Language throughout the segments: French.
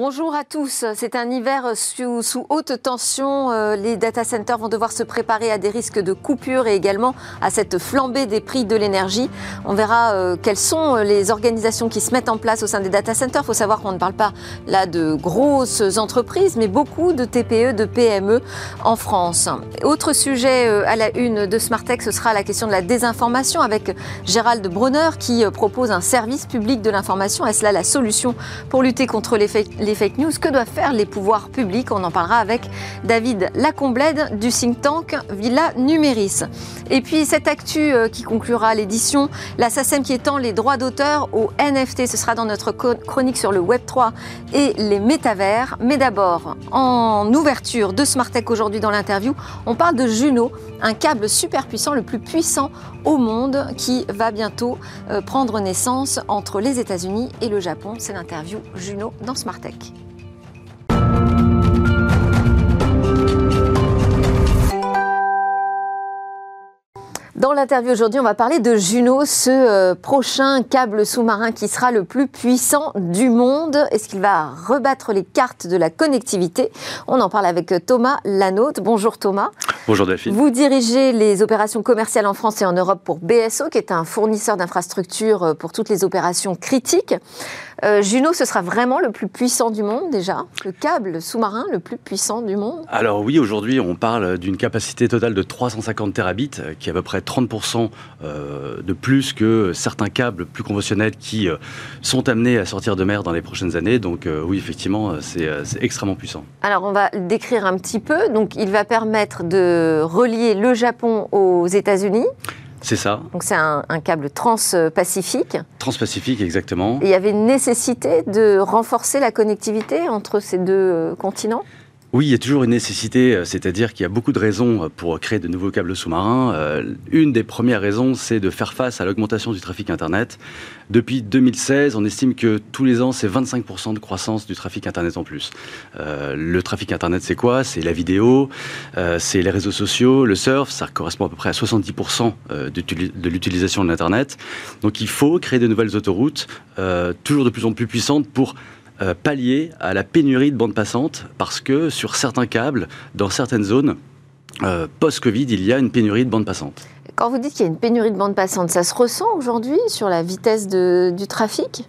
Bonjour à tous. C'est un hiver sous, haute tension. Euh, les data centers vont devoir se préparer à des risques de coupure et également à cette flambée des prix de l'énergie. On verra euh, quelles sont les organisations qui se mettent en place au sein des data centers. Il faut savoir qu'on ne parle pas là de grosses entreprises, mais beaucoup de TPE, de PME en France. Autre sujet euh, à la une de Smartech, ce sera la question de la désinformation avec Gérald Brunner qui propose un service public de l'information. Est-ce là la solution pour lutter contre les fake news. Que doivent faire les pouvoirs publics? On en parlera avec David Lacomblède du think tank Villa Numéris. Et puis cette actu euh, qui conclura l'édition, la SACEM qui étend les droits d'auteur au NFT. Ce sera dans notre chronique sur le Web 3 et les métavers. Mais d'abord, en ouverture de Smartech aujourd'hui dans l'interview, on parle de Juno, un câble super puissant, le plus puissant au monde, qui va bientôt euh, prendre naissance entre les États-Unis et le Japon. C'est l'interview Juno dans Smartech. Dans l'interview aujourd'hui, on va parler de Juno, ce euh, prochain câble sous-marin qui sera le plus puissant du monde. Est-ce qu'il va rebattre les cartes de la connectivité? On en parle avec Thomas Lanaute. Bonjour Thomas. Bonjour Delphine. Vous dirigez les opérations commerciales en France et en Europe pour BSO, qui est un fournisseur d'infrastructures euh, pour toutes les opérations critiques. Euh, Juno, ce sera vraiment le plus puissant du monde déjà? Le câble sous-marin le plus puissant du monde? Alors oui, aujourd'hui on parle d'une capacité totale de 350 terabits, qui est à peu près 30% euh, de plus que certains câbles plus conventionnels qui sont amenés à sortir de mer dans les prochaines années. Donc oui, effectivement, c'est extrêmement puissant. Alors on va le décrire un petit peu. Donc il va permettre de relier le Japon aux États-Unis. C'est ça. Donc c'est un, câble transpacifique. Transpacifique, exactement. Et il y avait une nécessité de renforcer la connectivité entre ces deux euh, continents? Oui, il y a toujours une nécessité, euh, c'est-à-dire qu'il y a beaucoup de raisons euh, pour créer de nouveaux câbles sous-marins. Euh, une des premières raisons, c'est de faire face à l'augmentation du trafic Internet. Depuis 2016, on estime que tous les ans, c'est 25% de croissance du trafic Internet en plus. le trafic Internet, c'est quoi? C'est la vidéo, c'est les réseaux sociaux, le surf, ça correspond à peu près à 70% de l'utilisation de l'Internet. Donc il faut créer de nouvelles autoroutes, toujours de plus en plus puissantes pour euh, pallier à la pénurie de bandes passantes parce que sur certains câbles, dans certaines zones, euh, post-Covid, il y a une pénurie de bandes passantes. Quand vous dites qu'il y a une pénurie de bandes passantes, ça se ressent aujourd'hui sur la vitesse du trafic?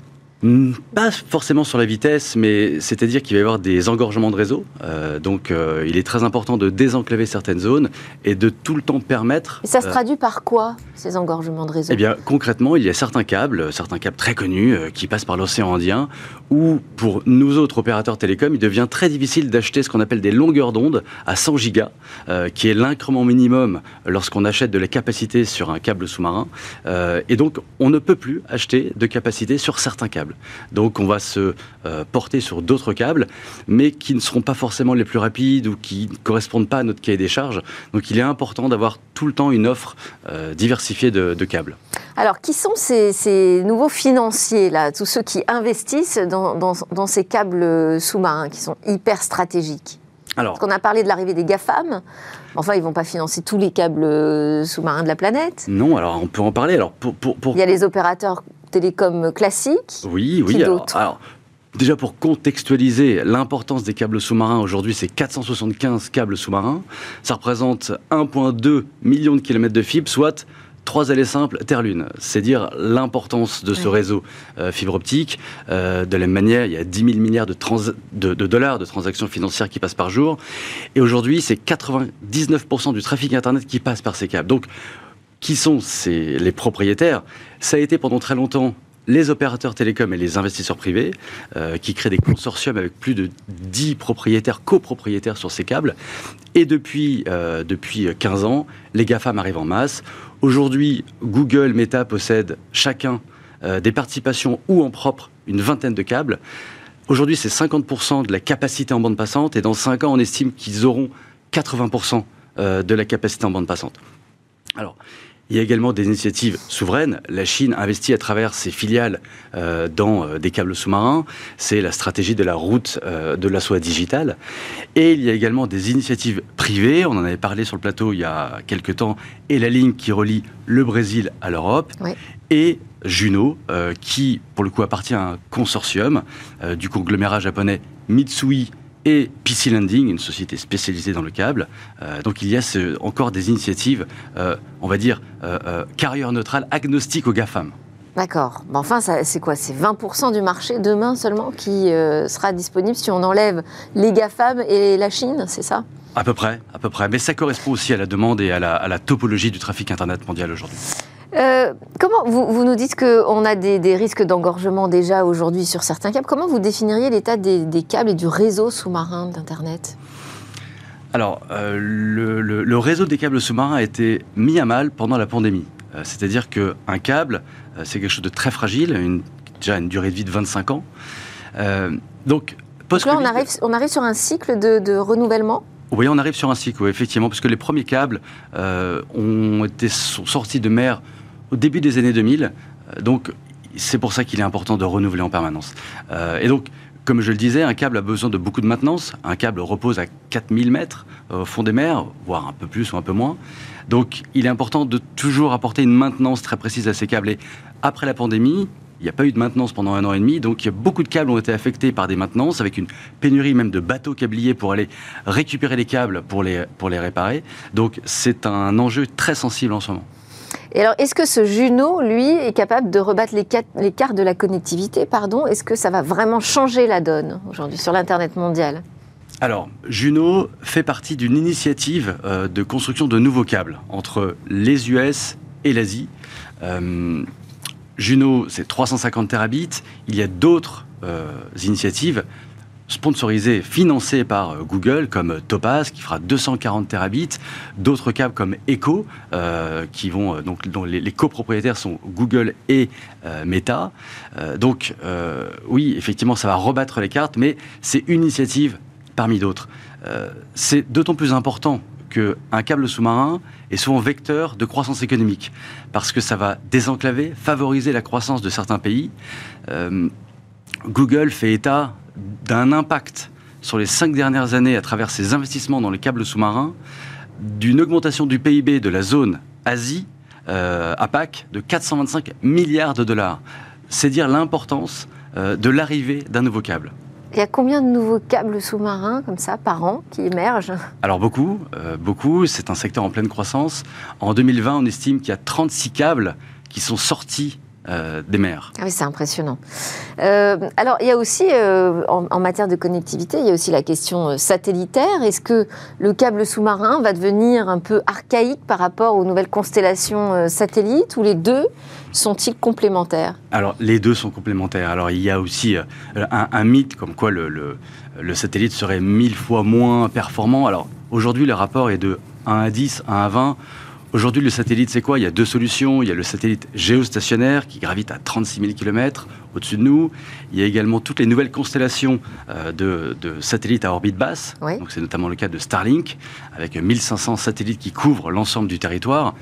Pas forcément sur la vitesse, mais c'est-à-dire qu'il va y avoir des engorgements de réseau. Euh, donc, euh, il est très important de désenclaver certaines zones et de tout le temps permettre. Et ça se euh, traduit par quoi ces engorgements de réseau? Eh bien, concrètement, il y a certains câbles, certains câbles très connus qui passent par l'océan Indien, où pour nous autres opérateurs télécoms, il devient très difficile d'acheter ce qu'on appelle des longueurs d'onde à 100 gigas, qui est l'incrément minimum lorsqu'on achète de la capacité sur un câble sous-marin. et donc, on ne peut plus acheter de capacité sur certains câbles. Donc on va se euh, porter sur d'autres câbles, mais qui ne seront pas forcément les plus rapides ou qui ne correspondent pas à notre cahier des charges. Donc il est important d'avoir tout le temps une offre euh, diversifiée de, câbles. Alors, qui sont ces, nouveaux financiers, là, tous ceux qui investissent dans, ces câbles sous-marins qui sont hyper stratégiques? Alors, Parce qu'on a parlé de l'arrivée des GAFAM. Enfin, ils ne vont pas financer tous les câbles sous-marins de la planète. Non, alors on peut en parler. Alors, pour, Il y a les opérateurs télécom classique Oui, oui. Alors, déjà pour contextualiser l'importance des câbles sous-marins, aujourd'hui c'est 475 câbles sous-marins. Ça représente 1,2 million de kilomètres de fibres, soit trois allées simples Terre-Lune. C'est dire l'importance de ce réseau euh, fibre optique. Euh, de la même manière, il y a 10 000 milliards de, de, dollars de transactions financières qui passent par jour. Et aujourd'hui, c'est 99% du trafic Internet qui passe par ces câbles. Donc, qui sont les propriétaires? Ça a été pendant très longtemps les opérateurs télécoms et les investisseurs privés euh, qui créent des consortiums avec plus de 10 propriétaires, copropriétaires sur ces câbles. Et depuis, euh, depuis 15 ans, les GAFAM arrivent en masse. Aujourd'hui, Google, Meta possèdent chacun euh, des participations ou en propre une vingtaine de câbles. Aujourd'hui, c'est 50% de la capacité en bande passante et dans 5 ans, on estime qu'ils auront 80% de la capacité en bande passante. Alors, il y a également des initiatives souveraines. La Chine investit à travers ses filiales euh, dans euh, des câbles sous-marins. C'est la stratégie de la route euh, de la soie digitale. Et il y a également des initiatives privées. On en avait parlé sur le plateau il y a quelques temps. Et la ligne qui relie le Brésil à l'Europe. Et Juno, qui pour le coup appartient à un consortium du conglomérat japonais Mitsui et PC Landing, une société spécialisée dans le câble. Euh, donc il y a encore des initiatives, euh, on va dire, euh, carrière neutrale, agnostique aux GAFAM. D'accord. Mais enfin, c'est quoi? C'est 20% du marché demain seulement qui sera disponible si on enlève les GAFAM et la Chine, c'est ça? À peu près, à peu près. Mais ça correspond aussi à la demande et à la topologie du trafic Internet mondial aujourd'hui. Euh, comment vous, nous dites qu'on a des, risques d'engorgement déjà aujourd'hui sur certains câbles. Comment vous définiriez l'état des, câbles et du réseau sous-marin d'Internet? Alors, euh, le, réseau des câbles sous-marins a été mis à mal pendant la pandémie. Euh, c'est-à-dire qu'un câble, c'est quelque chose de très fragile, une, déjà une durée de vie de 25 ans. donc, donc là, on arrive, on arrive sur un cycle de, renouvellement? Oui, on arrive sur un cycle, effectivement, parce que les premiers câbles ont été sont sortis de mer au début des années 2000. Euh, donc, c'est pour ça qu'il est important de renouveler en permanence. Euh, et donc, comme je le disais, un câble a besoin de beaucoup de maintenance. Un câble repose à 4000 mètres au fond des mers, voire un peu plus ou un peu moins. Donc, il est important de toujours apporter une maintenance très précise à ces câbles. Et après la pandémie, il n'y a pas eu de maintenance pendant un an et demi, donc beaucoup de câbles ont été affectés par des maintenances, avec une pénurie même de bateaux câbliers pour aller récupérer les câbles pour les, pour les réparer. Donc c'est un enjeu très sensible en ce moment. Alors, est-ce que ce Juno, lui, est capable de rebattre les, cartes de la connectivité pardon? Est-ce que ça va vraiment changer la donne aujourd'hui sur l'Internet mondial? Alors, Juno fait partie d'une initiative euh, de construction de nouveaux câbles entre les US et l'Asie. Euh, Juno, c'est 350 terabits. Il y a d'autres euh, initiatives sponsorisé, financé par euh, Google, comme Topaz, qui fera 240 terabits, d'autres câbles comme Echo, euh, qui vont, euh, donc, dont les, copropriétaires sont Google et Meta. donc, oui, effectivement, ça va rebattre les cartes, mais c'est une initiative parmi d'autres. c'est d'autant plus important qu'un câble sous-marin est souvent vecteur de croissance économique, parce que ça va désenclaver, favoriser la croissance de certains pays. Google fait état d'un impact sur les cinq dernières années à travers ses investissements dans les câbles sous-marins, d'une augmentation du PIB de la zone Asie, euh, APAC, de 425 milliards de dollars. C'est dire l'importance euh, de l'arrivée d'un nouveau câble. Il y a combien de nouveaux câbles sous-marins comme ça par an qui émergent? Alors beaucoup, euh, beaucoup. C'est un secteur en pleine croissance. En 2020, on estime qu'il y a 36 câbles qui sont sortis euh, des mers. Ah oui, c'est impressionnant. Euh, alors, il y a aussi, euh, en, matière de connectivité, il y a aussi la question satellitaire. Est-ce que le câble sous-marin va devenir un peu archaïque par rapport aux nouvelles constellations satellites ou les deux sont-ils complémentaires? Alors, les deux sont complémentaires. Alors, il y a aussi un, mythe comme quoi le, le, satellite serait mille fois moins performant. Alors, aujourd'hui, le rapport est de 1 à 10, 1 à 20. Aujourd'hui, le satellite, c'est quoi? Il y a deux solutions. Il y a le satellite géostationnaire qui gravite à 36 000 km au-dessus de nous. Il y a également toutes les nouvelles constellations euh, de, satellites à orbite basse. Donc, c'est notamment le cas de Starlink, avec 1500 satellites qui couvrent l'ensemble du territoire.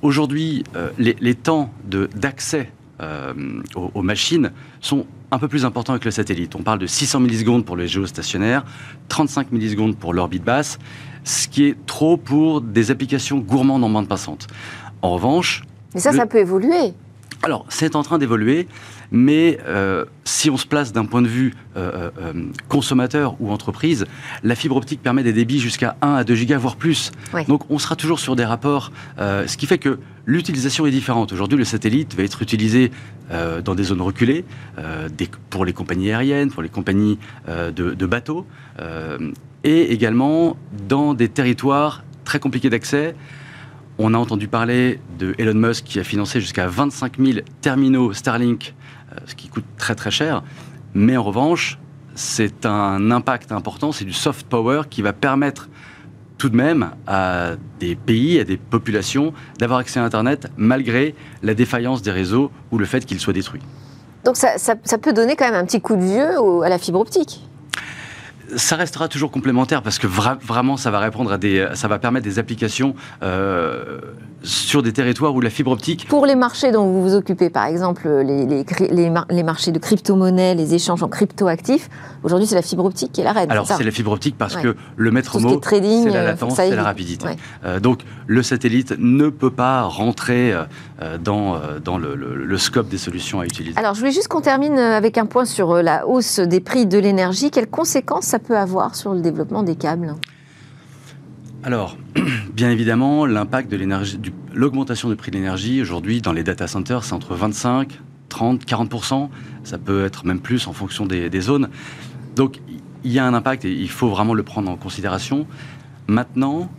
Aujourd'hui, euh, les, temps d'accès euh, aux, aux, machines sont un peu plus importants avec le satellite. On parle de 600 millisecondes pour le géostationnaire, 35 millisecondes pour l'orbite basse ce qui est trop pour des applications gourmandes en bande passante. En revanche... Mais ça, ça peut évoluer. Alors, c'est en train d'évoluer, mais euh, si on se place d'un point de vue euh, euh, consommateur ou entreprise, la fibre optique permet des débits jusqu'à 1 à 2 gigas, voire plus. Donc, on sera toujours sur des rapports, ce qui fait que l'utilisation est différente. Aujourd'hui, le satellite va être utilisé dans des zones reculées, pour les compagnies aériennes, pour les compagnies de, de, bateaux, et également dans des territoires très compliqués d'accès. On a entendu parler de Elon Musk qui a financé jusqu'à 25 000 terminaux Starlink, euh, ce qui coûte très très cher. Mais en revanche, c'est un impact important, c'est du soft power qui va permettre tout de même à des pays, à des populations d'avoir accès à Internet malgré la défaillance des réseaux ou le fait qu'ils soient détruits. Donc ça, peut donner quand même un petit coup de vieux à la fibre optique ça restera toujours complémentaire parce que vraiment, ça va répondre à des, ça va permettre des applications euh, sur des territoires où la fibre optique. Pour les marchés dont vous vous occupez, par exemple les, les, les, marchés de crypto-monnaies, les échanges en crypto-actifs, aujourd'hui c'est la fibre optique qui est la reine. Alors c'est la fibre optique parce que le maître mot, c'est la euh, latence, c'est la rapidité. Euh, donc le satellite ne peut pas rentrer dans, dans le, le, scope des solutions à utiliser. Alors je voulais juste qu'on termine avec un point sur la hausse des prix de l'énergie. Quelles conséquences ça peut avoir sur le développement des câbles? Alors, bien évidemment, l'impact de l'énergie, l'augmentation du prix de l'énergie aujourd'hui dans les data centers, c'est entre 25, 30, 40% Ça peut être même plus en fonction des, zones. Donc, il y a un impact et il faut vraiment le prendre en considération. Maintenant,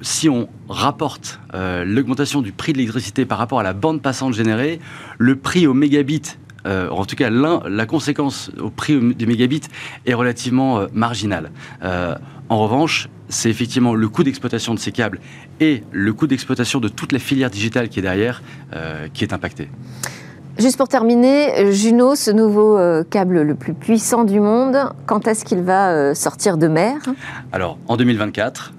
si on rapporte euh, l'augmentation du prix de l'électricité par rapport à la bande passante générée, le prix au mégabit euh, en tout cas la conséquence au prix des mégabits est relativement euh, marginale. En revanche, c'est effectivement le coût d'exploitation de ces câbles et le coût d'exploitation de toute la filière digitale qui est derrière qui est impacté. Juste pour terminer, Juno, ce nouveau câble le plus puissant du monde, quand est-ce qu'il va sortir de mer? Alors, en 2024.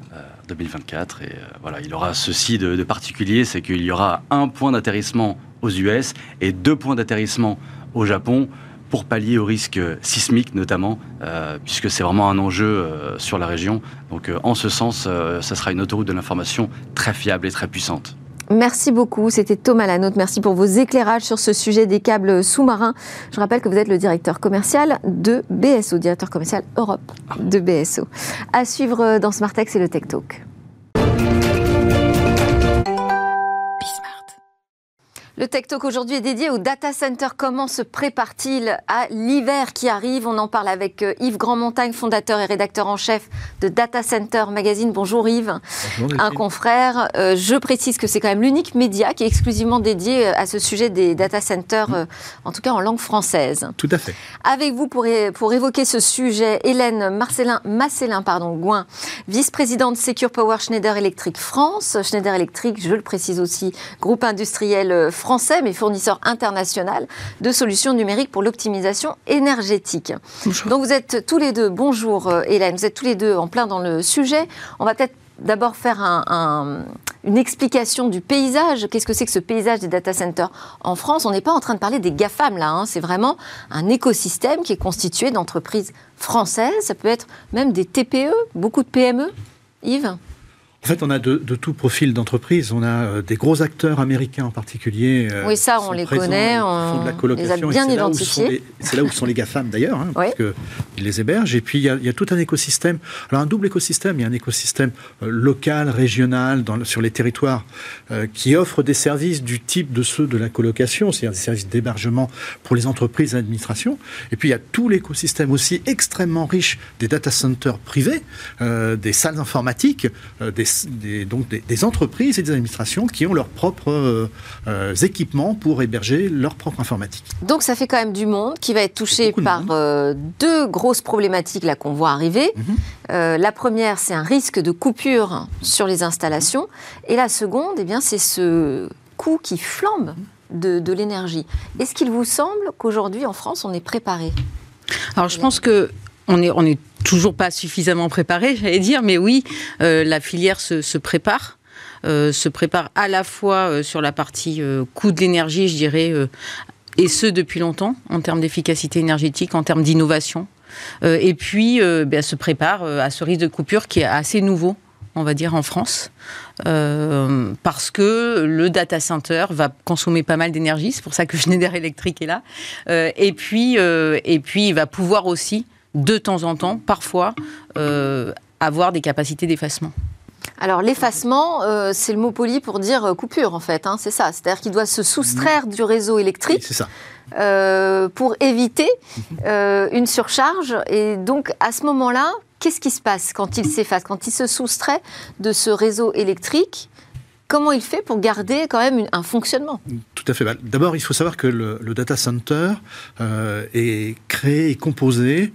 2024 et voilà, il aura ceci de particulier, c'est qu'il y aura un point d'atterrissement aux US et deux points d'atterrissement au Japon pour pallier au risque sismique notamment, euh, puisque c'est vraiment un enjeu euh, sur la région. Donc euh, en ce sens, ça sera une autoroute de l'information très fiable et très puissante. Merci beaucoup, c'était Thomas Lanotte. Merci pour vos éclairages sur ce sujet des câbles sous-marins. Je rappelle que vous êtes le directeur commercial de BSO, directeur commercial Europe de BSO. À suivre dans Smartex et le Tech Talk. Le Tech Talk aujourd'hui est dédié au data center. Comment se prépare-t-il à l'hiver qui arrive? On en parle avec euh, Yves Grandmontagne, fondateur et rédacteur en chef de Data Center Magazine. Bonjour Yves. Bonjour, Un confrère. Euh, je précise que c'est quand même l'unique média qui est exclusivement dédié euh, à ce sujet des data centers, mm. en tout cas en langue française. Tout à fait. Avec vous pour, pour évoquer ce sujet, Hélène Marcelin, Marcelin pardon, Gouin, vice-présidente Secure Power Schneider Electric France. Schneider Electric, je le précise aussi, groupe industriel français français, mais fournisseur international de solutions numériques pour l'optimisation énergétique. Donc vous êtes tous les deux, bonjour euh, Hélène, vous êtes tous les deux en plein dans le sujet. On va peut-être d'abord faire une explication du paysage. Qu'est-ce que c'est que ce paysage des data centers en France? On n'est pas en train de parler des GAFAM là, hein. c'est vraiment un écosystème qui est constitué d'entreprises françaises, ça peut être même des TPE, beaucoup de PME. Yves? En fait, on a de, tout profil d'entreprise. On a euh, des gros acteurs américains en particulier. Euh, oui, ça, on les connaît. On de la colocation. Les a bien identifiés. C'est là où sont les GAFAM d'ailleurs, hein, parce qu'ils les hébergent. Et puis, il y, a, tout un écosystème. Alors, un double écosystème. Il y a un écosystème euh, local, régional, dans, sur les territoires, qui offre des services du type de ceux de la colocation, c'est-à-dire des services d'hébergement pour les entreprises et l'administration. Et puis, il y a tout l'écosystème aussi extrêmement riche des data centers privés, des salles informatiques, des des, donc des, entreprises et des administrations qui ont leurs propres euh, euh, équipements pour héberger leur propre informatique. Donc ça fait quand même du monde qui va être touché par euh, deux grosses problématiques là qu'on voit arriver. Mhm. la première, c'est un risque de coupure sur les installations, et la seconde, eh bien, c'est ce coût qui flambe de, de l'énergie. Est-ce qu'il vous semble qu'aujourd'hui en France on est préparé? Alors je pense que on est, toujours pas suffisamment préparé, j'allais dire, mais oui, euh, la filière se, prépare. Euh, se prépare à la fois euh, sur la partie coût de l'énergie, je dirais, et ce depuis longtemps, en termes d'efficacité énergétique, en termes d'innovation. et puis, ben, se prépare à ce risque de coupure qui est assez nouveau, on va dire, en France. parce que le data center va consommer pas mal d'énergie, c'est pour ça que Schneider Electric est là. et puis, et puis, il va pouvoir aussi de temps en temps, parfois, euh, avoir des capacités d'effacement. Alors l'effacement, euh, c'est le mot poli pour dire euh, coupure en fait, hein, c'est ça. C'est-à-dire qu'il doit se soustraire du réseau électrique ça. pour éviter une surcharge. Et donc à ce moment-là, qu'est-ce qui se passe quand il s'efface, quand il se soustrait de ce réseau électrique Comment il fait pour garder quand même un fonctionnement? Tout à fait. Bah, d'abord, il faut savoir que le, data center est créé et composé,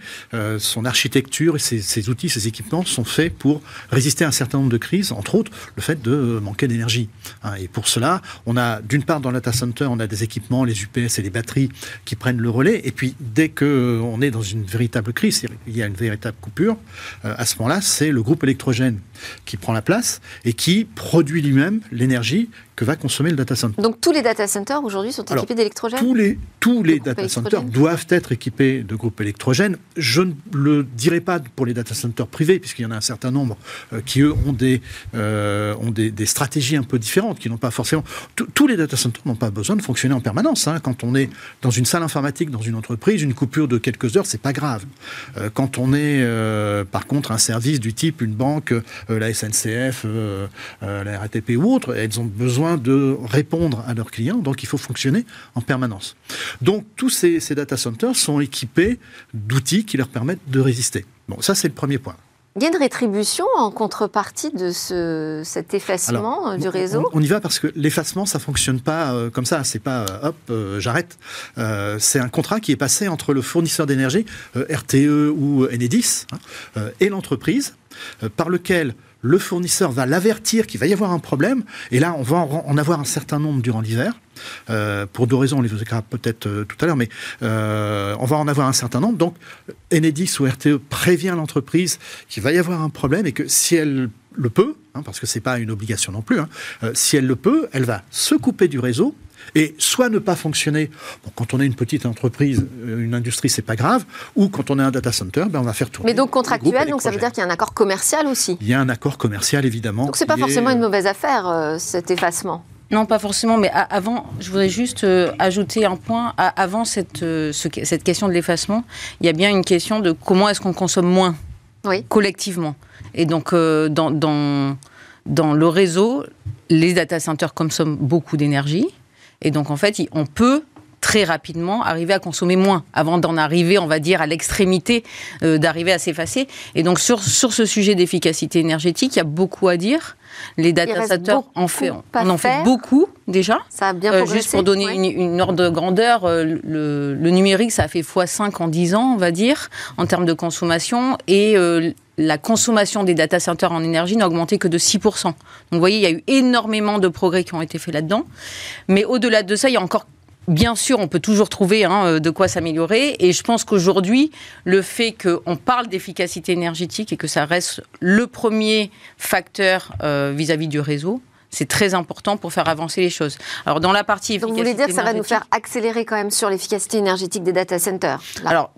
son architecture et ses, outils, ses équipements sont faits pour résister à un certain nombre de crises, entre autres le fait de manquer d'énergie. Hein. et pour cela, on a d'une part dans le data center, on a des équipements, les UPS et les batteries qui prennent le relais. Et puis dès qu'on est dans une véritable crise, il y a une véritable coupure, à ce moment-là, c'est le groupe électrogène qui prend la place et qui produit lui-même l'énergie que va consommer le data center. Donc tous les data centers aujourd'hui sont équipés d'électrogène Tous les, tous les data centers doivent être équipés de groupes électrogènes. Je ne le dirai pas pour les data centers privés, puisqu'il y en a un certain nombre euh, qui, eux, ont des, euh, ont des, stratégies un peu différentes, qui n'ont pas forcément... Tous les data centers n'ont pas besoin de fonctionner en permanence. Hein. Quand on est dans une salle informatique, dans une entreprise, une coupure de quelques heures, c'est pas grave. Euh, quand on est, par contre, un service du type une banque, la SNCF, la RATP ou autre, elles ont besoin de répondre à leurs clients, donc il faut fonctionner en permanence. Donc tous ces, data centers sont équipés d'outils qui leur permettent de résister. Bon, ça c'est le premier point. Il y a une rétribution en contrepartie de ce, cet effacement euh, du réseau on, y va parce que l'effacement, ça fonctionne pas euh, comme ça. C'est pas euh, hop, j'arrête. c'est un contrat qui est passé entre le fournisseur d'énergie, RTE ou Enedis, hein, et l'entreprise, par lequel le fournisseur va l'avertir qu'il va y avoir un problème, et là, on va en avoir un certain nombre durant l'hiver. Euh, pour deux raisons, on les évoquera peut-être euh, tout à l'heure, mais euh, on va en avoir un certain nombre. Donc, Enedis ou RTE prévient l'entreprise qu'il va y avoir un problème et que si elle le peut, hein, parce que c'est pas une obligation non plus, hein, si elle le peut, elle va se couper du réseau et soit ne pas fonctionner. quand on est une petite entreprise, euh, une industrie, c'est pas grave. Ou quand on est un data center, ben on va faire tourner. Mais donc contractuel, donc ça veut dire qu'il y a un accord commercial aussi. Il y a un accord commercial évidemment. Donc c'est pas forcément une mauvaise affaire euh, cet effacement. Non, pas forcément, mais avant, je voudrais juste euh, ajouter un point. avant cette, cette question de l'effacement, il y a bien une question de comment est-ce qu'on consomme moins collectivement. Et donc, dans, dans, dans le réseau, les data centers consomment beaucoup d'énergie. Et donc, en fait, on peut très rapidement arriver à consommer moins avant d'en arriver, on va dire, à l'extrémité euh, d'arriver à s'effacer. Et donc sur, sur ce sujet d'efficacité énergétique, il y a beaucoup à dire. Les data centers en fait, on en fait beaucoup déjà. Ça a bien euh, Juste pour donner une, ordre de grandeur, euh, le, le, numérique, ça a fait x5 en 10 ans, on va dire, en termes de consommation. Et la consommation des data centers en énergie n'a augmenté que de 6%. Donc vous voyez, il y a eu énormément de progrès qui ont été faits là-dedans. Mais au-delà de ça, il y a encore Bien sûr, on peut toujours trouver hein, euh, de quoi s'améliorer. Et je pense qu'aujourd'hui, le fait qu'on parle d'efficacité énergétique et que ça reste le premier facteur euh, vis-à-vis du réseau, c'est très important pour faire avancer les choses. Alors dans la partie Donc vous voulez dire que ça va nous faire accélérer quand même sur l'efficacité énergétique des data centers Alors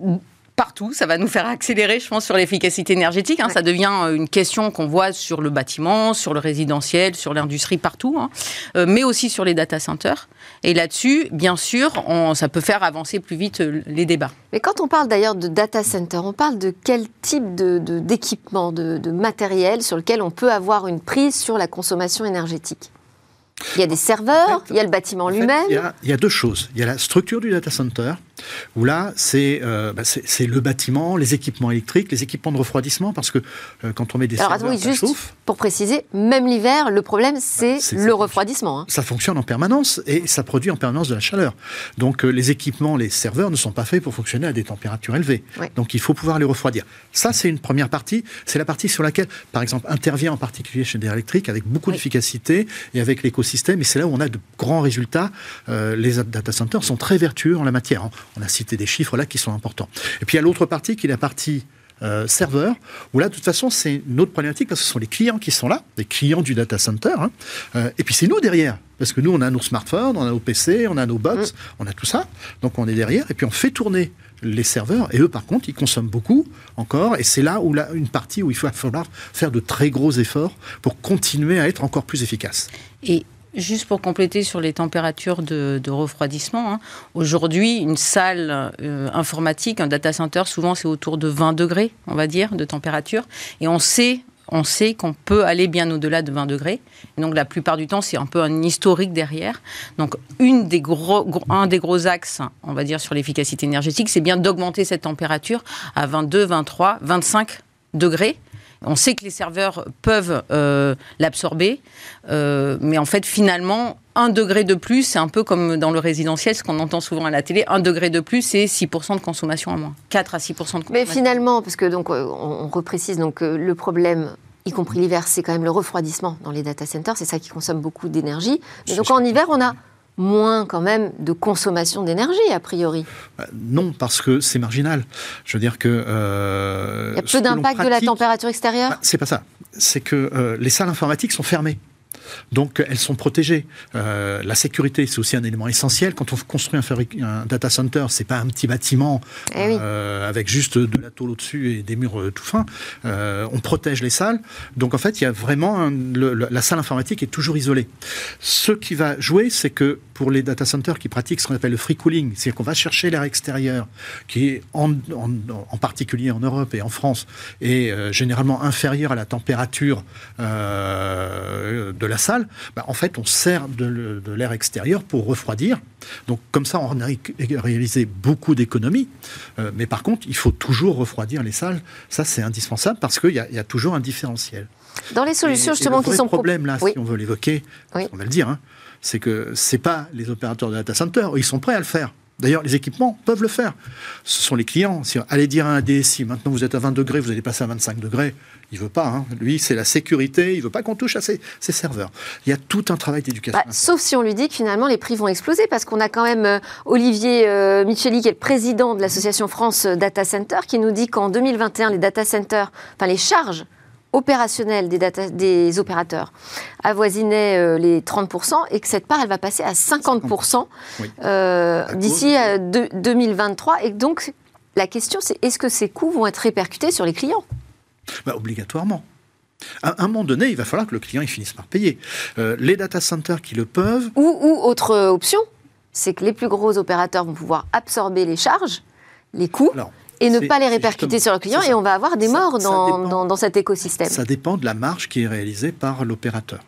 partout. Ça va nous faire accélérer, je pense, sur l'efficacité énergétique. Hein. Ça devient euh, une question qu'on voit sur le bâtiment, sur le résidentiel, sur l'industrie, partout, hein. euh, mais aussi sur les data centers. Et là-dessus, bien sûr, ça peut faire avancer plus vite euh, les débats. Mais quand on parle d'ailleurs de data center, on parle de quel type d'équipement, de, de matériel sur lequel on peut avoir une prise sur la consommation énergétique? Il y a des serveurs, il y a le bâtiment lui-même. Il, y a deux choses. Il y a la structure du data center, où là, c'est euh, bah, le bâtiment, les équipements électriques, les équipements de refroidissement, parce que euh, quand on met des Alors, serveurs, oui, juste pour préciser, même l'hiver, le problème, c'est le refroidissement. Hein. Ça fonctionne en permanence et ça produit en permanence de la chaleur. Donc, euh, les équipements, les serveurs ne sont pas faits pour fonctionner à des températures élevées. Donc, il faut pouvoir les refroidir. Ça, c'est une première partie. C'est la partie sur laquelle, par exemple, intervient en particulier chez des électriques avec beaucoup d'efficacité et avec l'écosystème. Et c'est là où on a de grands résultats. les data centers sont très vertueux en la matière. On a cité des chiffres là qui sont importants. Et puis il y a l'autre partie qui est la partie euh, serveur, où là, de toute façon, c'est une autre problématique parce que ce sont les clients qui sont là, les clients du data center. Hein. Euh, et puis c'est nous derrière, parce que nous, on a nos smartphones, on a nos PC, on a nos box, mm. on a tout ça. Donc on est derrière, et puis on fait tourner les serveurs, et eux, par contre, ils consomment beaucoup encore, et c'est là où là, une partie où il va falloir faire de très gros efforts pour continuer à être encore plus efficace. Et Juste pour compléter sur les températures de, refroidissement, hein. aujourd'hui, une salle euh, informatique, un data center, souvent c'est autour de 20 degrés, on va dire, de température. Et on sait, on sait qu'on peut aller bien au-delà de 20 degrés. donc la plupart du temps, c'est un peu un historique derrière. Donc une des gros, un des gros axes, on va dire, sur l'efficacité énergétique, c'est bien d'augmenter cette température à 22, 23, 25 degrés On sait que les serveurs peuvent l'absorber, mais en fait, finalement, un degré de plus, c'est un peu comme dans le résidentiel, ce qu'on entend souvent à la télé, un degré de plus, c'est 6% de consommation en moins. 4 à 6% de consommation. Mais finalement, parce que donc, on, reprécise, donc, le problème y compris l'hiver, c'est quand même le refroidissement dans les data centers, c'est ça qui consomme beaucoup d'énergie. Et donc en hiver, on a moins quand même de consommation d'énergie, a priori. Bah, non, parce que c'est marginal. Je veux dire que... Euh, Il y a peu d'impact de la température extérieure? bah, C'est pas ça. C'est que euh, les salles informatiques sont fermées. Donc elles sont protégées. Euh, la sécurité, c'est aussi un élément essentiel. Quand on construit un, un data center, c'est pas un petit bâtiment eh euh, avec juste de la tôle au-dessus et des murs euh, tout fins. on protège les salles. Donc en fait, il y a vraiment la salle informatique est toujours isolée. Ce qui va jouer, c'est que pour les data centers qui pratiquent ce qu'on appelle le free cooling, c'est-à-dire qu'on va chercher l'air extérieur, qui est en, particulier en Europe et en France, est généralement inférieur à la température de la salle, bah, en fait, on sert de, l'air extérieur pour refroidir. Donc, comme ça, on a réalisé beaucoup d'économies. Euh, mais par contre, il faut toujours refroidir les salles. Ça, c'est indispensable parce qu'il y, a toujours un différentiel. Dans les solutions, justement, qui sont... Le problème, là, si on veut l'évoquer, on va le dire, hein, c'est que c'est pas les opérateurs de data center, ils sont prêts à le faire. D'ailleurs, les équipements peuvent le faire. Ce sont les clients. Si, allez dire à un DSI, maintenant vous êtes à 20 degrés, vous allez passer à 25 degrés, il veut pas. Hein. Lui, c'est la sécurité. Il veut pas qu'on touche à ses, serveurs. Il y a tout un travail d'éducation. Bah, sauf si on lui dit que finalement les prix vont exploser, parce qu'on a quand même euh, Olivier euh, Micheli, qui est le président de l'association France Data Center, qui nous dit qu'en 2021, les data centers, enfin les charges opérationnelles des, des opérateurs avoisinaient euh, les 30% et que cette part, elle va passer à 50%, d'ici 2023. Et donc, la question, c'est est-ce que ces coûts vont être répercutés sur les clients? Bah, Obligatoirement. À un moment donné, il va falloir que le client il finisse par payer. Euh, les data centers qui le peuvent. Ou, autre option, c'est que les plus gros opérateurs vont pouvoir absorber les charges, les coûts. Et ne pas les répercuter sur le client, et on va avoir des morts dans, dans, cet écosystème. Ça dépend de la marge qui est réalisée par l'opérateur.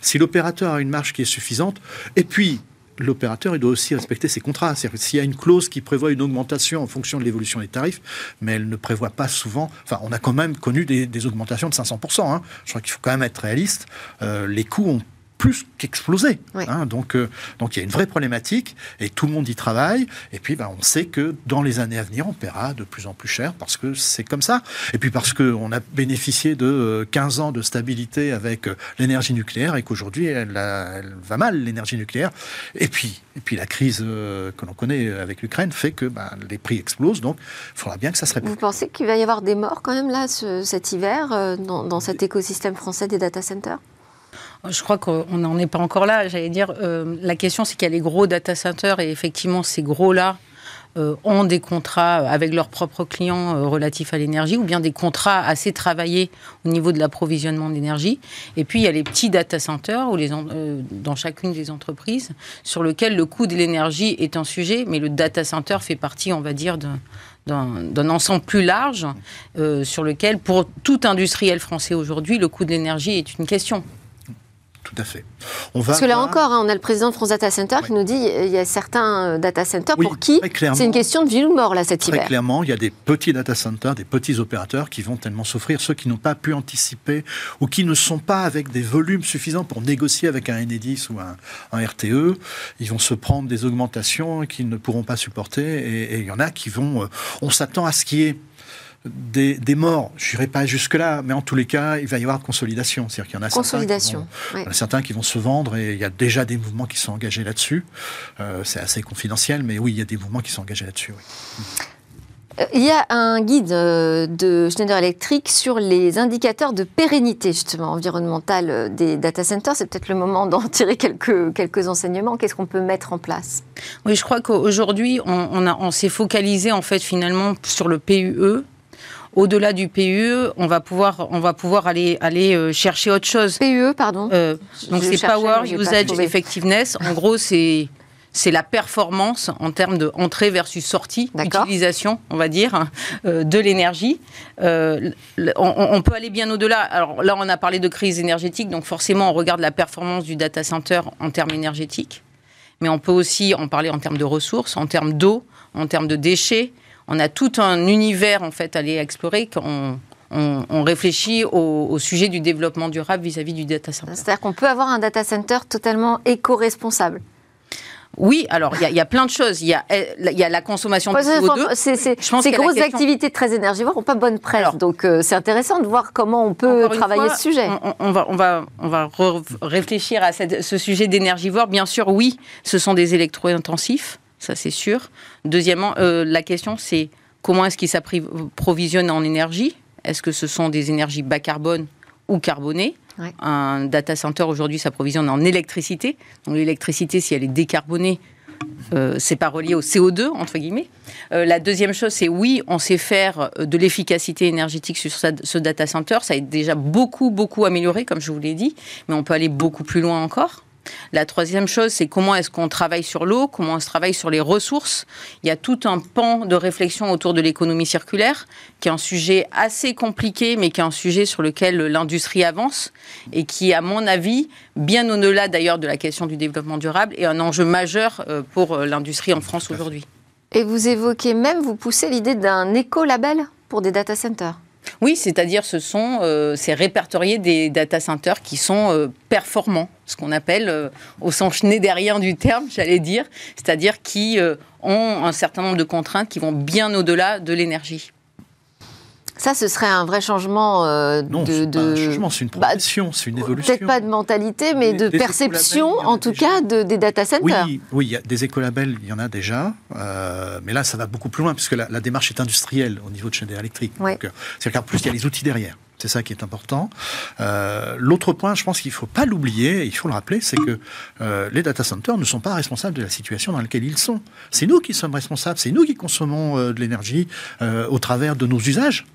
Si l'opérateur a une marge qui est suffisante, et puis l'opérateur, il doit aussi respecter ses contrats. C'est-à-dire s'il y a une clause qui prévoit une augmentation en fonction de l'évolution des tarifs, mais elle ne prévoit pas souvent. Enfin, on a quand même connu des, augmentations de 500%. Hein. Je crois qu'il faut quand même être réaliste. Euh, les coûts ont plus qu'exploser. Hein. donc, euh, donc il y a une vraie problématique et tout le monde y travaille. Et puis, ben, on sait que dans les années à venir, on paiera de plus en plus cher parce que c'est comme ça. Et puis parce qu'on a bénéficié de 15 euh, ans de stabilité avec euh, l'énergie nucléaire et qu'aujourd'hui, elle, va mal, l'énergie nucléaire. Et puis, et puis la crise que l'on connaît avec l'Ukraine fait que ben, les prix explosent. Donc, il faudra bien que ça se répète. Vous pensez qu'il va y avoir des morts quand même là, cet hiver, dans, dans cet écosystème français des data centers? Je crois qu'on n'en est pas encore là. J'allais dire, euh, la question, c'est qu'il y a les gros data centers et effectivement, ces gros-là euh, ont des contrats avec leurs propres clients euh, relatifs à l'énergie ou bien des contrats assez travaillés au niveau de l'approvisionnement d'énergie. Et puis, il y a les petits data centers les dans chacune des entreprises sur lesquels le coût de l'énergie est un sujet, mais le data center fait partie, on va dire, d'un ensemble plus large sur lequel, pour tout industriel français aujourd'hui, le coût de l'énergie est une question tout à fait. Parce que là encore, hein, on a le président de France Data Center qui nous dit il y a certains euh, data centers pour qui c'est une question de vie ou de mort là cet très clairement, il y a des petits data centers, des petits opérateurs qui vont tellement souffrir, ceux qui n'ont pas pu anticiper ou qui ne sont pas avec des volumes suffisants pour négocier avec un Enedis ou un, RTE, ils vont se prendre des augmentations qu'ils ne pourront pas supporter et, il y en a qui vont. Euh, on s'attend à ce qui est des, morts, je n'irai pas jusque-là, mais en tous les cas, il va y avoir consolidation. C'est-à-dire qu'il y en a consolidation, certains qui, vont, se vendre et il y a déjà des mouvements qui sont engagés là-dessus. Euh, c'est assez confidentiel, mais oui, il y a des mouvements qui sont engagés là-dessus. Euh, il y a un guide euh, de Schneider Electric sur les indicateurs de pérennité justement environnementale des data centers. C'est peut-être le moment d'en tirer quelques, quelques enseignements. Qu'est-ce qu'on peut mettre en place? Oui, je crois qu'aujourd'hui, on, on s'est focalisé en fait finalement sur le PUE, au-delà du PUE, on va pouvoir, on va pouvoir aller, aller euh, chercher autre chose. PUE, pardon euh, Donc c'est Power Usage Effectiveness. En gros, c'est c'est la performance en termes de entrée versus sortie, utilisation, on va dire, euh, de l'énergie. on, peut aller bien au-delà. Alors là, on a parlé de crise énergétique, donc forcément, on regarde la performance du data center en termes énergétiques, mais on peut aussi en parler en termes de ressources, en termes d'eau, en termes de déchets, on a tout un univers en fait à aller explorer qu'on on, réfléchit au, sujet du développement durable vis-à-vis du data center. C'est-à-dire qu'on peut avoir un data center totalement éco-responsable. Oui, alors il y, a plein de choses. Il y a, y a la consommation de CO2. ces grosses activités très énergivores n'ont pas bonne presse. donc euh, c'est intéressant de voir comment on peut travailler ce sujet. On, va, on va, on va réfléchir à ce sujet d'énergivore. Bien sûr, oui, ce sont des électro-intensifs, ça c'est sûr. Deuxièmement, euh, la question c'est comment est-ce qu'ils s'approvisionnent en énergie? Est-ce que ce sont des énergies bas carbone ou carbonées? Un data center aujourd'hui s'approvisionne en électricité. Donc l'électricité, si elle est décarbonée, euh, c'est pas relié au CO2 entre guillemets. Euh, la deuxième chose, c'est oui, on sait faire euh, de l'efficacité énergétique sur ce data center. Ça a déjà beaucoup beaucoup amélioré, comme je vous l'ai dit, mais on peut aller beaucoup plus loin encore. La troisième chose, c'est comment est-ce qu'on travaille sur l'eau, comment on se travaille sur les ressources. Il y a tout un pan de réflexion autour de l'économie circulaire, qui est un sujet assez compliqué, mais qui est un sujet sur lequel l'industrie avance et qui, à mon avis, bien au-delà d'ailleurs de la question du développement durable, est un enjeu majeur euh, pour euh, l'industrie en France aujourd'hui. Et vous évoquez même, vous poussez l'idée d'un éco-label pour des data centers. Oui, c'est-à-dire ce sont euh, c'est répertorier des data centers qui sont euh, performants, ce qu'on appelle euh, au sens schneiderien du terme, j'allais dire, c'est-à-dire qui ont un certain nombre de contraintes qui vont bien au-delà de l'énergie. Ça, ce serait un vrai changement euh, non, de, de... un changement, c'est une bah, progression, c'est une évolution. Peut-être pas de mentalité, mais de perception, en tout cas, de, des data centers. Oui, oui, il y a des écolabels, il y en a déjà, euh, mais là, ça va beaucoup plus loin, puisque la, la démarche est industrielle au niveau de Schneider Electric. Euh, c'est-à-dire qu'en plus, il y a les outils derrière. C'est ça qui est important. Euh, L'autre point, je pense qu'il ne faut pas l'oublier, il faut le rappeler, c'est que euh, les data centers ne sont pas responsables de la situation dans laquelle ils sont. C'est nous qui sommes responsables, c'est nous qui consommons euh, de l'énergie au travers de nos usages.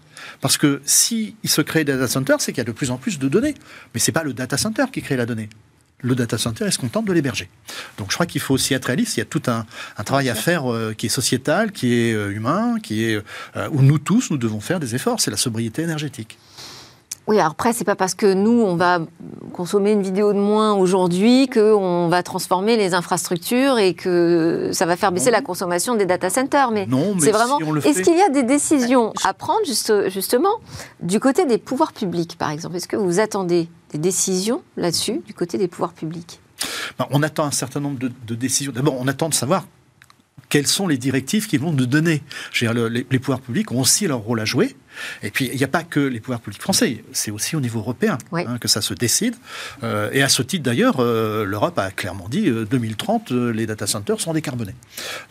Parce que si il se crée des data centers, c'est qu'il y a de plus en plus de données. Mais ce n'est pas le data center qui crée la donnée. Le data center est ce qu'on tente de l'héberger. Donc je crois qu'il faut aussi être réaliste. Il y a tout un, travail à faire euh, qui est sociétal, qui est euh, humain, qui est euh, où nous tous nous devons faire des efforts. C'est la sobriété énergétique. Oui, alors après, c'est pas parce que nous, on va consommer une vidéo de moins aujourd'hui qu'on va transformer les infrastructures et que ça va faire baisser la consommation des data centers. Mais, c'est vraiment. Est-ce qu'il y a des décisions à prendre justement du côté des pouvoirs publics, par exemple? Est-ce que vous attendez des décisions là-dessus du côté des pouvoirs publics? Ben, on attend un certain nombre de, décisions. D'abord, on attend de savoir quelles sont les directives qu'ils vont nous donner. les, pouvoirs publics ont aussi leur rôle à jouer. Et puis, il n'y a pas que les pouvoirs publics français, c'est aussi au niveau européen hein, que ça se décide. Euh, et à ce titre, d'ailleurs, euh, l'Europe a clairement dit 2030, euh, les data centers sont décarbonés.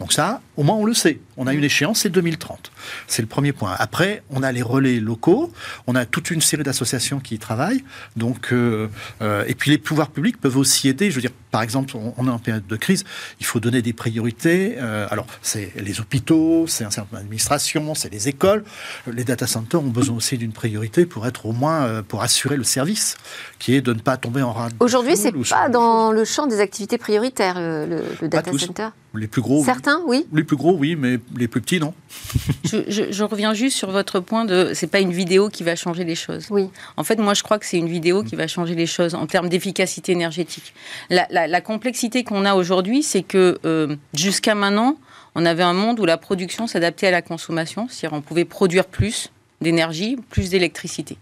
Donc ça, au moins, on le sait. On a une échéance, c'est 2030. C'est le premier point. Après, on a les relais locaux, on a toute une série d'associations qui y travaillent. Donc, et puis, les pouvoirs publics peuvent aussi aider. Je veux dire, par exemple, on, est en période de crise, il faut donner des priorités. alors, c'est les hôpitaux, c'est un certain nombre d'administrations, c'est les écoles. Les data ont besoin aussi d'une priorité pour être au moins euh, pour assurer le service, qui est de ne pas tomber en rade. Aujourd'hui, c'est pas dans le champ des activités prioritaires le, data center. Les plus gros. Certains, oui. Les plus gros, oui, mais les plus petits, non. je, reviens juste sur votre point de c'est pas une vidéo qui va changer les choses. Oui. En fait, moi, je crois que c'est une vidéo qui va changer les choses en termes d'efficacité énergétique. La, complexité qu'on a aujourd'hui, c'est que euh, jusqu'à maintenant, on avait un monde où la production s'adaptait à la consommation, c'est-à-dire on pouvait produire plus d'énergie, plus d'électricité.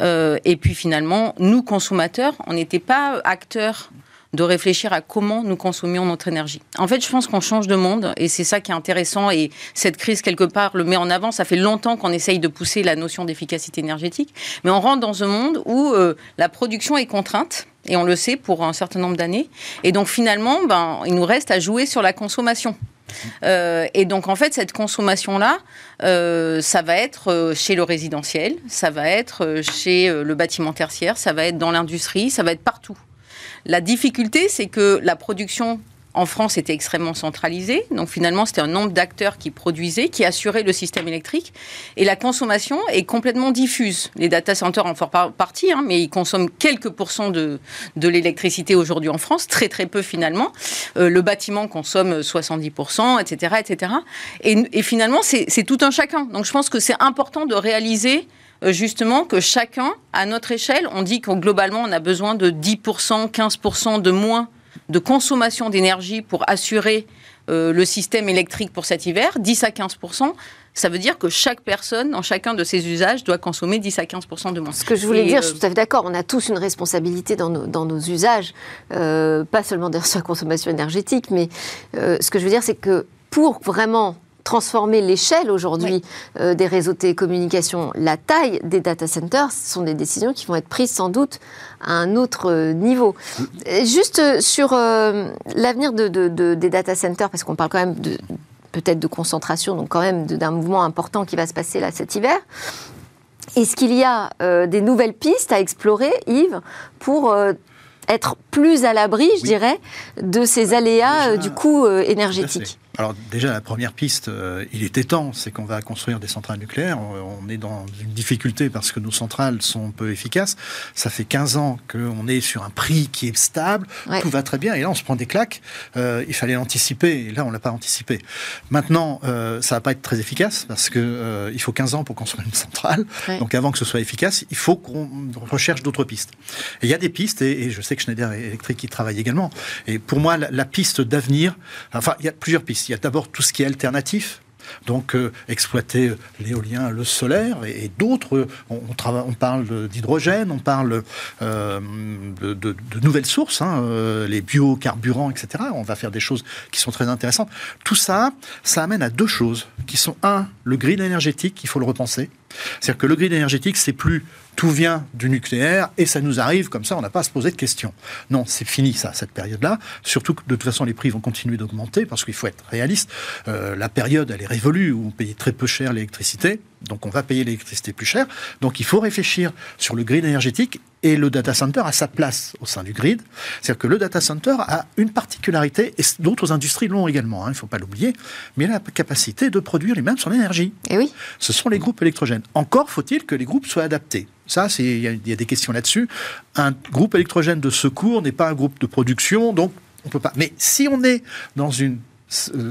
Euh, et puis finalement, nous, consommateurs, on n'était pas acteurs de réfléchir à comment nous consommions notre énergie. En fait, je pense qu'on change de monde et c'est ça qui est intéressant et cette crise, quelque part, le met en avant. Ça fait longtemps qu'on essaye de pousser la notion d'efficacité énergétique, mais on rentre dans un monde où euh, la production est contrainte et on le sait pour un certain nombre d'années. Et donc finalement, ben, il nous reste à jouer sur la consommation. Euh, et donc, en fait, cette consommation-là, euh, ça va être chez le résidentiel, ça va être chez le bâtiment tertiaire, ça va être dans l'industrie, ça va être partout. La difficulté, c'est que la production en France était extrêmement centralisé. Donc finalement, c'était un nombre d'acteurs qui produisaient, qui assuraient le système électrique. Et la consommation est complètement diffuse. Les data centers en font partie, hein, mais ils consomment quelques pourcents de, de l'électricité aujourd'hui en France, très très peu finalement. Euh, le bâtiment consomme 70%, etc. etc. Et, finalement, c'est tout un chacun. Donc je pense que c'est important de réaliser justement que chacun, à notre échelle, on dit que globalement, on a besoin de 10%, 15% de moins de consommation d'énergie pour assurer le système électrique pour cet hiver, 10 à 15 ça veut dire que chaque personne, en chacun de ses usages, doit consommer 10 à 15 de moins. Ce que je voulais dire, je suis tout à fait d'accord, on a tous une responsabilité dans nos, dans nos usages, pas seulement dans sa consommation énergétique, mais ce que je veux dire, c'est que pour vraiment transformer l'échelle aujourd'hui euh, des réseaux de télécommunications, la taille des data centers, ce sont des décisions qui vont être prises sans doute à un autre euh, niveau. Juste euh, sur l'avenir des data centers, parce qu'on parle quand même de peut-être de concentration, donc quand même d'un mouvement important qui va se passer là cet hiver. Est-ce qu'il y a des nouvelles pistes à explorer, Yves, pour être plus à l'abri, je dirais, de ces aléas du coût énergétique alors déjà, la première piste, euh, il était temps, c'est qu'on va construire des centrales nucléaires. On est dans une difficulté parce que nos centrales sont peu efficaces. Ça fait 15 ans qu'on est sur un prix qui est stable, tout va très bien, et là on se prend des claques. Euh, il fallait l'anticiper, et là on l'a pas anticipé. Maintenant, euh, ça va pas être très efficace parce que il faut 15 ans pour construire une centrale. Donc avant que ce soit efficace, il faut qu'on recherche d'autres pistes. Et il y a des pistes, et, je sais que Schneider Electric y travaille également. Et pour moi, la piste d'avenir, enfin, il y a plusieurs pistes. Il y a d'abord tout ce qui est alternatif, donc euh, exploiter l'éolien, le solaire et, d'autres. On, on, parle d'hydrogène, on parle euh, de, nouvelles sources, hein, euh, les biocarburants, etc. On va faire des choses qui sont très intéressantes. Tout ça, ça amène à deux choses qui sont un, le grid énergétique, il faut le repenser. C'est-à-dire que le grid énergétique, c'est plus tout vient du nucléaire et ça nous arrive comme ça, on n'a pas à se poser de questions. Non, c'est fini ça, cette période-là. Surtout que de toute façon, les prix vont continuer d'augmenter parce qu'il faut être réaliste. Euh, la période, elle est révolue où on paye très peu cher l'électricité. Donc on va payer l'électricité plus cher. Donc il faut réfléchir sur le grid énergétique et le data center a sa place au sein du grid. C'est-à-dire que le data center a une particularité, et d'autres industries l'ont également, hein, il ne faut pas l'oublier, mais la capacité de produire lui-même son énergie. Et eh oui. Ce sont les groupes électrogènes. Encore faut-il que les groupes soient adaptés. Ça, il y, y, a des questions là-dessus. Un groupe électrogène de secours n'est pas un groupe de production, donc on peut pas. Mais si on est dans une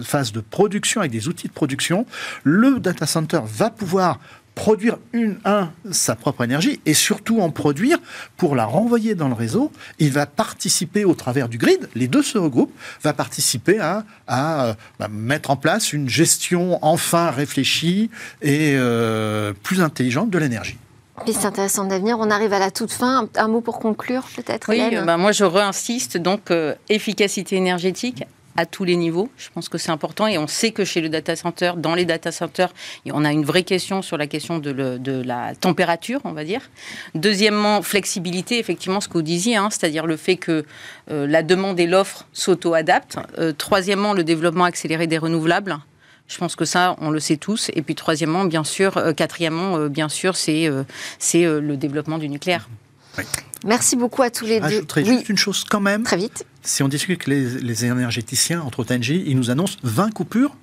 phase de production avec des outils de production, le data center va pouvoir produire une, un, sa propre énergie et surtout en produire pour la renvoyer dans le réseau. Il va participer au travers du grid, les deux se regroupent, va participer à, à, euh, bah, mettre en place une gestion enfin réfléchie et euh, plus intelligente de l'énergie. C'est intéressant d'avenir. On arrive à la toute fin. Un, mot pour conclure, peut-être Oui, bah moi je réinsiste. Donc, efficacité énergétique, à tous les niveaux. Je pense que c'est important et on sait que chez le data center, dans les data centers, on a une vraie question sur la question de, la température, on va dire. Deuxièmement, flexibilité, effectivement, ce que vous disiez, hein, c'est-à-dire le fait que euh, la demande et l'offre s'auto-adaptent. Euh, troisièmement, le développement accéléré des renouvelables. Je pense que ça, on le sait tous. Et puis troisièmement, bien sûr, euh, quatrièmement, bien sûr, c'est c'est le développement du nucléaire. Merci beaucoup à tous les deux. Juste une chose quand même. Très vite. Si on discute avec les, énergéticiens, entre TNG, ils nous annoncent 20 coupures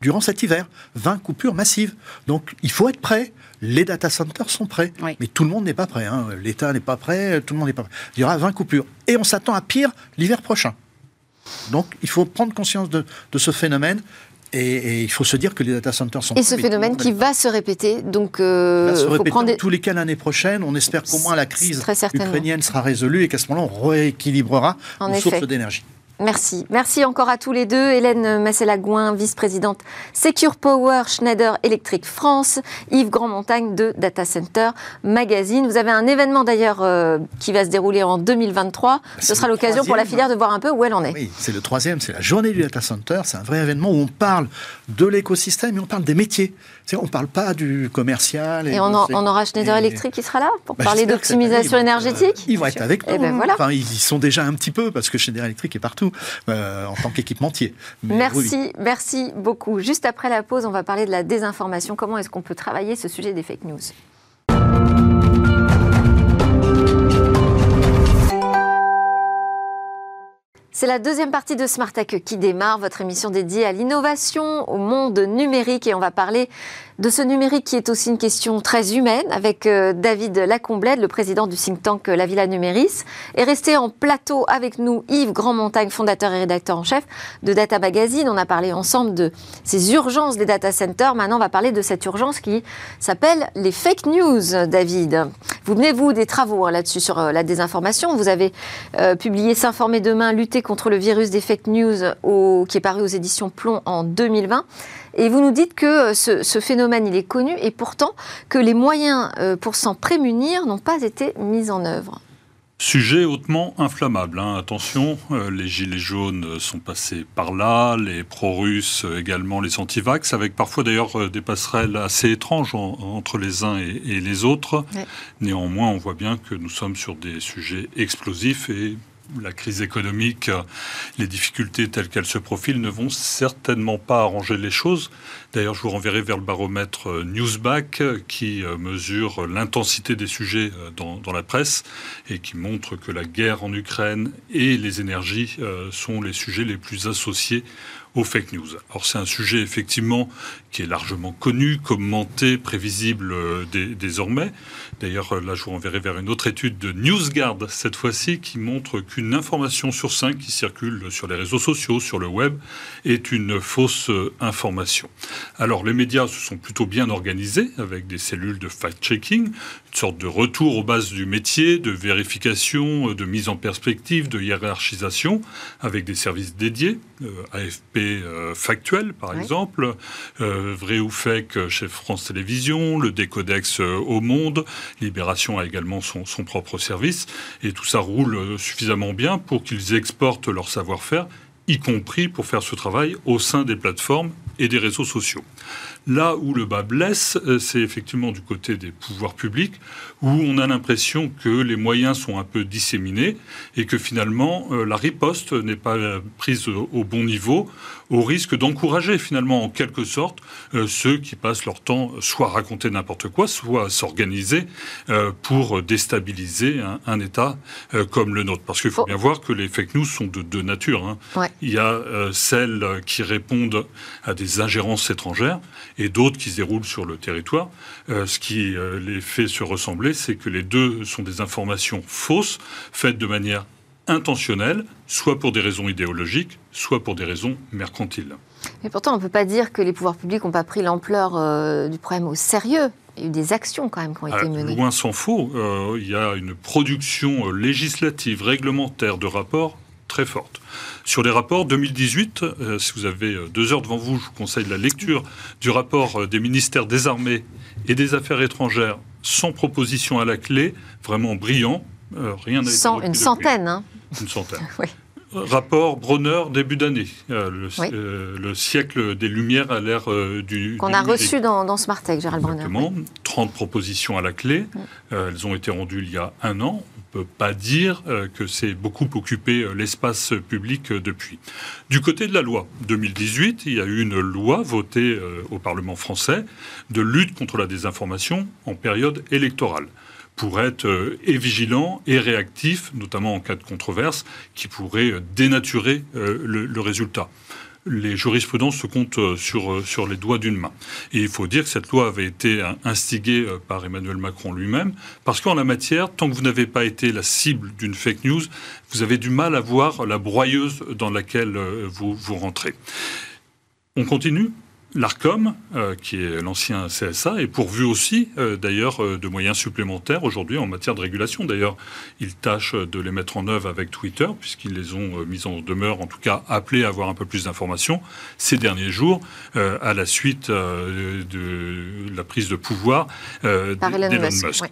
durant cet hiver. 20 coupures massives. Donc il faut être prêt. Les data centers sont prêts. Mais tout le monde n'est pas prêt. Hein. L'État n'est pas prêt, tout le monde n'est pas prêt. Il y aura 20 coupures. Et on s'attend à pire l'hiver prochain. Donc il faut prendre conscience de, de ce phénomène. Et, il faut se dire que les data centers sont... Et ce phénomène qui va se répéter, donc... Euh, va se répéter prendre... tous les cas l'année prochaine. On espère qu'au moins la crise ukrainienne sera résolue et qu'à ce moment-là, on rééquilibrera nos sources d'énergie. Merci. Merci encore à tous les deux. Hélène Massela-Gouin, vice-présidente Secure Power Schneider Electric France, Yves Grandmontagne de Data Center Magazine. Vous avez un événement d'ailleurs euh, qui va se dérouler en 2023. Ce sera l'occasion pour la filière de voir un peu où elle en est. Oui, c'est le troisième, c'est la journée du Data Center. C'est un vrai événement où on parle de l'écosystème et on parle des métiers. On ne parle pas du commercial. Et, on, aura Schneider Electric qui sera là pour bah, parler d'optimisation énergétique Ils vont être avec eh nous. Ben enfin, ils y sont déjà un petit peu parce que Schneider Electric est partout euh, en tant qu'équipementier. merci, merci beaucoup. Juste après la pause, on va parler de la désinformation. Comment est-ce qu'on peut travailler ce sujet des fake news? C'est la deuxième partie de Smart Tech qui démarre, votre émission dédiée à l'innovation, au monde numérique, et on va parler de ce numérique qui est aussi une question très humaine avec euh, David Lacomblède, le président du think tank euh, La Villa Numéris. Et resté en plateau avec nous Yves Grandmontagne, fondateur et rédacteur en chef de Data Magazine. On a parlé ensemble de ces urgences des data centers. Maintenant, on va parler de cette urgence qui s'appelle les fake news, David. Vous menez, vous, des travaux hein, là-dessus sur euh, la désinformation. Vous avez publié S'informer demain, lutter contre le virus des fake news, qui est paru aux éditions Plomb en 2020. Et vous nous dites que euh, ce, phénomène, il est connu et pourtant que les moyens euh, pour s'en prémunir n'ont pas été mis en œuvre. Sujet hautement inflammable. Hein. Attention, euh, les gilets jaunes sont passés par là, les pro-russes également, les anti-vax, avec parfois d'ailleurs des passerelles assez étranges entre les uns et, les autres. Néanmoins, on voit bien que nous sommes sur des sujets explosifs et la crise économique, les difficultés telles qu'elles se profilent ne vont certainement pas arranger les choses. D'ailleurs, je vous renverrai vers le baromètre Newsback qui euh, mesure l'intensité des sujets euh, dans, la presse et qui montre que la guerre en Ukraine et les énergies euh, sont les sujets les plus associés aux fake news. Alors c'est un sujet effectivement qui est largement connu, commenté, prévisible euh, désormais. D'ailleurs, euh, là, je vous renverrai vers une autre étude de NewsGuard, cette fois-ci, qui montre qu'une information sur cinq qui circule sur les réseaux sociaux, sur le web, est une fausse euh, information. Alors, les médias se sont plutôt bien organisés avec des cellules de fact-checking, une sorte de retour aux bases du métier, de vérification, de mise en perspective, de hiérarchisation, avec des services dédiés, AFP Factuel, par exemple, Vrai ou Fake chez France Télévisions, le Décodex euh, au Monde, Libération a également son, son propre service, et tout ça roule euh, suffisamment bien pour qu'ils exportent leur savoir-faire, y compris pour faire ce travail au sein des plateformes et des réseaux sociaux. Là où le bas blesse, euh, c'est effectivement du côté des pouvoirs publics, où on a l'impression que les moyens sont un peu disséminés et que finalement euh, la riposte n'est pas prise au bon niveau, au risque d'encourager finalement en quelque sorte euh, ceux qui passent leur temps soit à raconter n'importe quoi, soit à s'organiser pour déstabiliser un, État comme le nôtre. Parce qu'il faut bien voir que les fake news sont de deux natures. Hein. Il y a celles qui répondent à des ingérences étrangères et d'autres qui se déroulent sur le territoire. Euh, ce qui euh, les fait se ressembler, c'est que les deux sont des informations fausses, faites de manière intentionnelle, soit pour des raisons idéologiques, soit pour des raisons mercantiles. Mais pourtant, on ne peut pas dire que les pouvoirs publics n'ont pas pris l'ampleur euh, du problème au sérieux. Il y a eu des actions quand même qui ont été ah, menées. Loin s'en faut. il y a une production législative, réglementaire de rapports très forte. Sur les rapports 2018, euh, si vous avez euh, deux heures devant vous, je vous conseille la lecture du rapport euh, des ministères des Armées et des Affaires étrangères sans proposition à la clé, vraiment brillant. rien n'a été Une centaine, hein Une centaine. oui. Rapport Bronner, début d'année. le, siècle des Lumières à l'ère du. Qu'on a reçu dans, dans Tech, Gérald Bronner. 30 propositions à la clé. elles ont été rendues il y a un an peut pas dire euh, que c'est beaucoup occupé euh, l'espace public euh, depuis. Du côté de la loi, 2018, il y a eu une loi votée au Parlement français de lutte contre la désinformation en période électorale pour être et vigilant et réactif, notamment en cas de controverse, qui pourrait dénaturer le résultat les jurisprudences se comptent euh, sur, euh, sur les doigts d'une main. Et il faut dire que cette loi avait été instigée euh, par Emmanuel Macron lui-même, parce qu'en la matière, tant que vous n'avez pas été la cible d'une fake news, vous avez du mal à voir la broyeuse dans laquelle vous, vous rentrez. On continue? L'ARCOM, euh, qui est l'ancien CSA, est pourvu aussi, euh, d'ailleurs, euh, de moyens supplémentaires aujourd'hui en matière de régulation. D'ailleurs, ils tâchent de les mettre en œuvre avec Twitter, puisqu'ils les ont mis en demeure, en tout cas appelés à avoir un peu plus d'informations ces derniers jours, à la suite de la prise de pouvoir d'Elon Musk.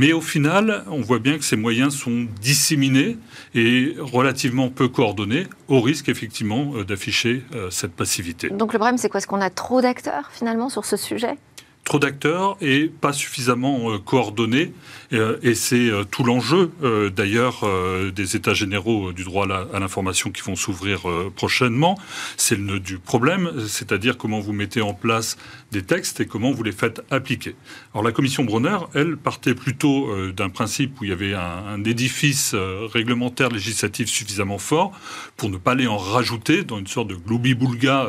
Mais au final, on voit bien que ces moyens sont disséminés et relativement peu coordonnés, au risque effectivement d'afficher cette passivité. Donc le problème, c'est quoi? Est-ce qu'on a trop d'acteurs finalement sur ce sujet? Trop d'acteurs et pas suffisamment coordonnés. Et c'est tout l'enjeu, d'ailleurs, des États généraux du droit à l'information qui vont s'ouvrir prochainement. C'est le nœud du problème, c'est-à-dire comment vous mettez en place des textes et comment vous les faites appliquer. Alors la commission Brunner, elle, partait plutôt d'un principe où il y avait un, édifice réglementaire législatif suffisamment fort pour ne pas aller en rajouter dans une sorte de gloubi-boulga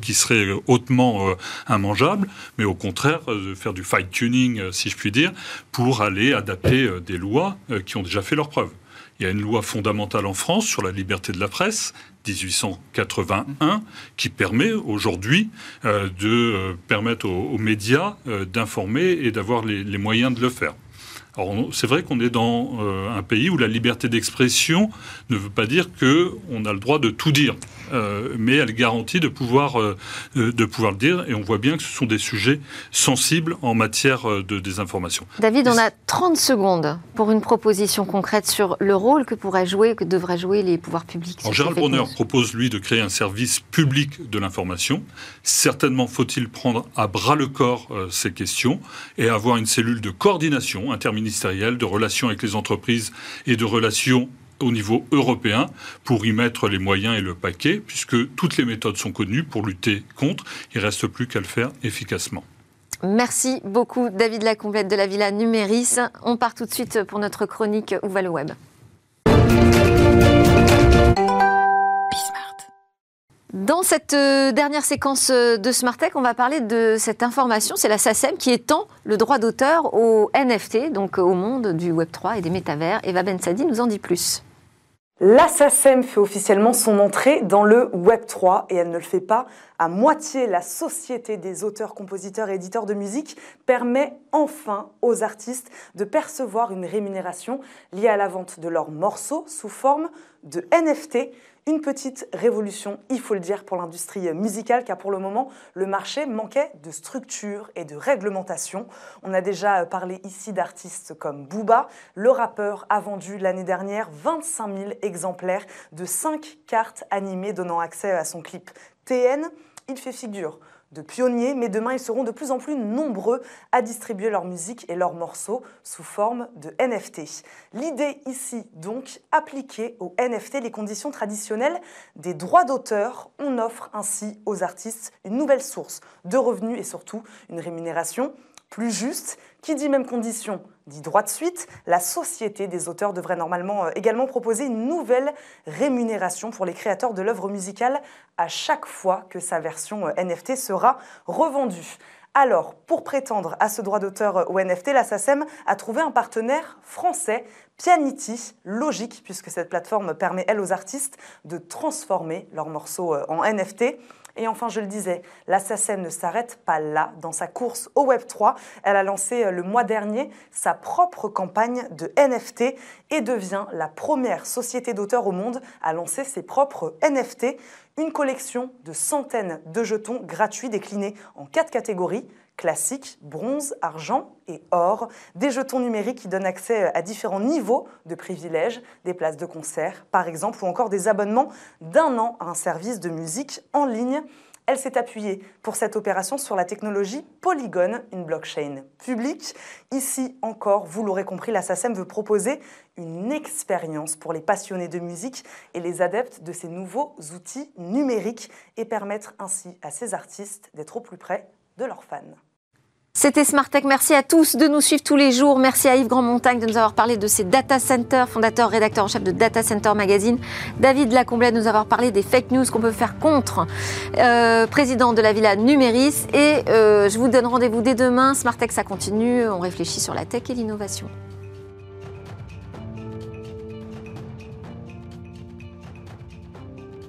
qui serait hautement immangeable, mais au contraire de faire du fine-tuning, si je puis dire, pour aller adapter des lois qui ont déjà fait leurs preuves. Il y a une loi fondamentale en France sur la liberté de la presse, 1881, qui permet aujourd'hui de euh, permettre aux, médias euh, d'informer et d'avoir les, moyens de le faire. Alors c'est vrai qu'on est dans euh, un pays où la liberté d'expression ne veut pas dire qu'on a le droit de tout dire. Euh, mais elle garantit de pouvoir, euh, de pouvoir le dire. Et on voit bien que ce sont des sujets sensibles en matière de désinformation. David, on a 30 secondes pour une proposition concrète sur le rôle que pourraient jouer, que devraient jouer les pouvoirs publics. Gérald Bronner propose, lui, de créer un service public de l'information. Certainement faut-il prendre à bras le corps ces questions et avoir une cellule de coordination interministérielle, de relations avec les entreprises et de relations au niveau européen pour y mettre les moyens et le paquet, puisque toutes les méthodes sont connues pour lutter contre. Il ne reste plus qu'à le faire efficacement. Merci beaucoup, David Lacomblette de la Villa Numéris. On part tout de suite pour notre chronique Où va le web? Dans cette euh, dernière séquence euh, de Smart Tech, on va parler de cette information, c'est la SACEM qui étend le droit d'auteur au NFT, donc au monde du Web3 et des métavers. Eva Bensadi nous en dit plus. La SACEM fait officiellement son entrée dans le Web3 et elle ne le fait pas à moitié. La Société des auteurs, compositeurs et éditeurs de musique permet enfin aux artistes de percevoir une rémunération liée à la vente de leurs morceaux sous forme de NFT une petite révolution, il faut le dire, pour l'industrie musicale, car pour le moment, le marché manquait de structure et de réglementation. On a déjà parlé ici d'artistes comme Booba. Le rappeur a vendu l'année dernière 25 000 exemplaires de 5 cartes animées donnant accès à son clip TN. Il fait figure pionniers, mais demain ils seront de plus en plus nombreux à distribuer leur musique et leurs morceaux sous forme de NFT. L'idée ici donc, appliquer aux NFT les conditions traditionnelles des droits d'auteur, on offre ainsi aux artistes une nouvelle source de revenus et surtout une rémunération plus juste. Qui dit même condition dit droit de suite. La société des auteurs devrait normalement euh, également proposer une nouvelle rémunération pour les créateurs de l'œuvre musicale à chaque fois que sa version euh, NFT sera revendue. Alors, pour prétendre à ce droit d'auteur euh, au NFT, la SACEM a trouvé un partenaire français, Pianity, logique, puisque cette plateforme permet, elle, aux artistes de transformer leurs morceaux en NFT. Et enfin, je le disais, la SACEM ne s'arrête pas là. Dans sa course au Web3, elle a lancé euh, le mois dernier sa propre campagne de NFT et devient la première société d'auteurs au monde à lancer ses propres NFT, une collection de centaines de jetons gratuits déclinés en quatre catégories classique, bronze, argent et or, des jetons numériques qui donnent accès à différents niveaux de privilèges, des places de concert par exemple, ou encore des abonnements d'un an à un service de musique en ligne. Elle s'est appuyée pour cette opération sur la technologie Polygon, une blockchain publique. Ici encore, vous l'aurez compris, la SACEM veut proposer une expérience pour les passionnés de musique et les adeptes de ces nouveaux outils numériques et permettre ainsi à ces artistes d'être au plus près de leurs fans. C'était Smart Tech. Merci à tous de nous suivre tous les jours. Merci à Yves Grandmontagne de nous avoir parlé de ses data centers, fondateur, rédacteur en chef de Data Center Magazine. David Lacomblette de nous avoir parlé des fake news qu'on peut faire contre, euh, président de la Villa Numéris. Et euh, je vous donne rendez-vous dès demain. Smart Tech, ça continue. On réfléchit sur la tech et l'innovation.